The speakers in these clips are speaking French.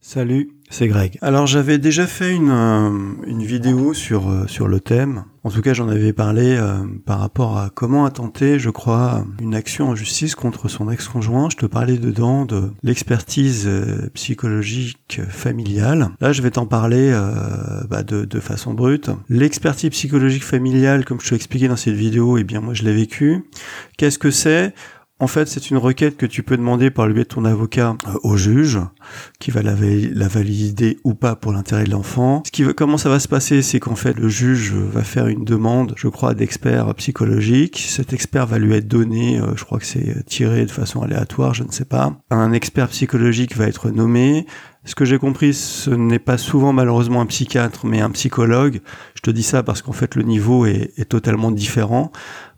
Salut, c'est Greg. Alors j'avais déjà fait une, euh, vidéo sur, euh, sur le thème. En tout cas j'en avais parlé euh, par rapport à comment attenter, je crois, une action en justice contre son ex-conjoint. Je te parlais dedans de l'expertise psychologique familiale. Là je vais t'en parler bah, de, façon brute. L'expertise psychologique familiale, comme je te expliqué dans cette vidéo, eh bien moi je l'ai vécu. Qu'est-ce que c'est? En fait, c'est une requête que tu peux demander par le biais de ton avocat euh, au juge, qui va la, valider ou pas pour l'intérêt de l'enfant. Ce qui comment ça va se passer, c'est qu'en fait, le juge va faire une demande, je crois, d'expert psychologique. Cet expert va lui être donné, euh, je crois que c'est tiré de façon aléatoire, je ne sais pas. Un expert psychologique va être nommé. Ce que j'ai compris, ce n'est pas souvent malheureusement un psychiatre, mais un psychologue. Je te dis ça parce qu'en fait le niveau est, totalement différent.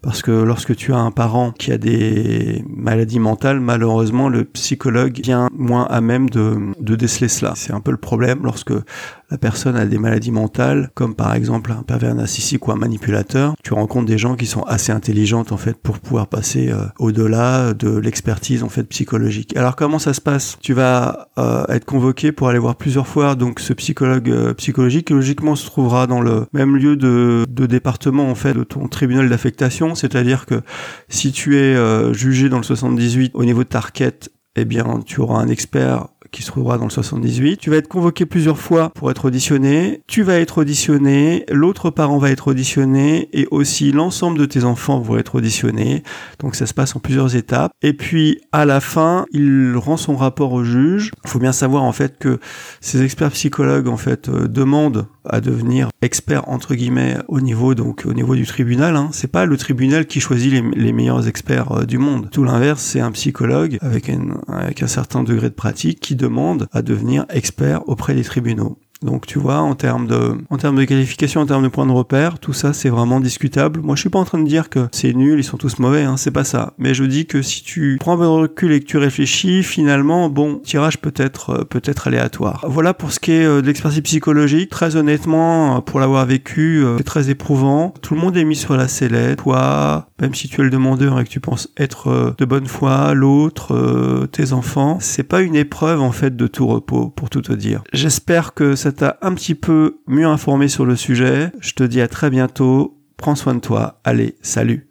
Parce que lorsque tu as un parent qui a des maladies mentales, malheureusement le psychologue vient moins à même de, de déceler cela. C'est un peu le problème lorsque la personne a des maladies mentales, comme par exemple un pervers narcissique ou un manipulateur. Tu rencontres des gens qui sont assez intelligentes en fait pour pouvoir passer euh, au-delà de l'expertise en fait psychologique. Alors comment ça se passe? Tu vas euh, être convoqué pour aller voir plusieurs fois donc ce psychologue euh, psychologique qui logiquement se trouvera dans le même lieu de, département en fait de ton tribunal d'affectation, c'est-à-dire que si tu es euh, jugé dans le 78 au niveau de ta requête, eh bien tu auras un expert qui se trouvera dans le 78. Tu vas être convoqué plusieurs fois pour être auditionné. Tu vas être auditionné, l'autre parent va être auditionné et aussi l'ensemble de tes enfants vont être auditionnés. Donc ça se passe en plusieurs étapes. Et puis à la fin, il rend son rapport au juge. Il faut bien savoir en fait que ces experts psychologues en fait euh, demandent à devenir expert entre guillemets au niveau donc au niveau du tribunal. Hein. C'est pas le tribunal qui choisit les, meilleurs experts euh, du monde. Tout l'inverse, c'est un psychologue avec un certain degré de pratique qui demande à devenir expert auprès des tribunaux. Donc tu vois, en termes de, en termes de qualification, en termes de points de repère, tout ça c'est vraiment discutable. Moi je suis pas en train de dire que c'est nul, ils sont tous mauvais, hein, c'est pas ça. Mais je dis que si tu prends un peu de recul et que tu réfléchis, finalement, bon, tirage peut-être euh, peut-être aléatoire. Voilà pour ce qui est euh, de l'expertise psychologique. Très honnêtement, euh, pour l'avoir vécu, c'est très éprouvant. Tout le monde est mis sur la sellette. Toi, même si tu es le demandeur et que tu penses être de bonne foi, l'autre, tes enfants, c'est pas une épreuve en fait de tout repos, pour tout te dire. J'espère que ça un petit peu mieux informé sur le sujet. Je te dis à très bientôt. Prends soin de toi. Allez, salut.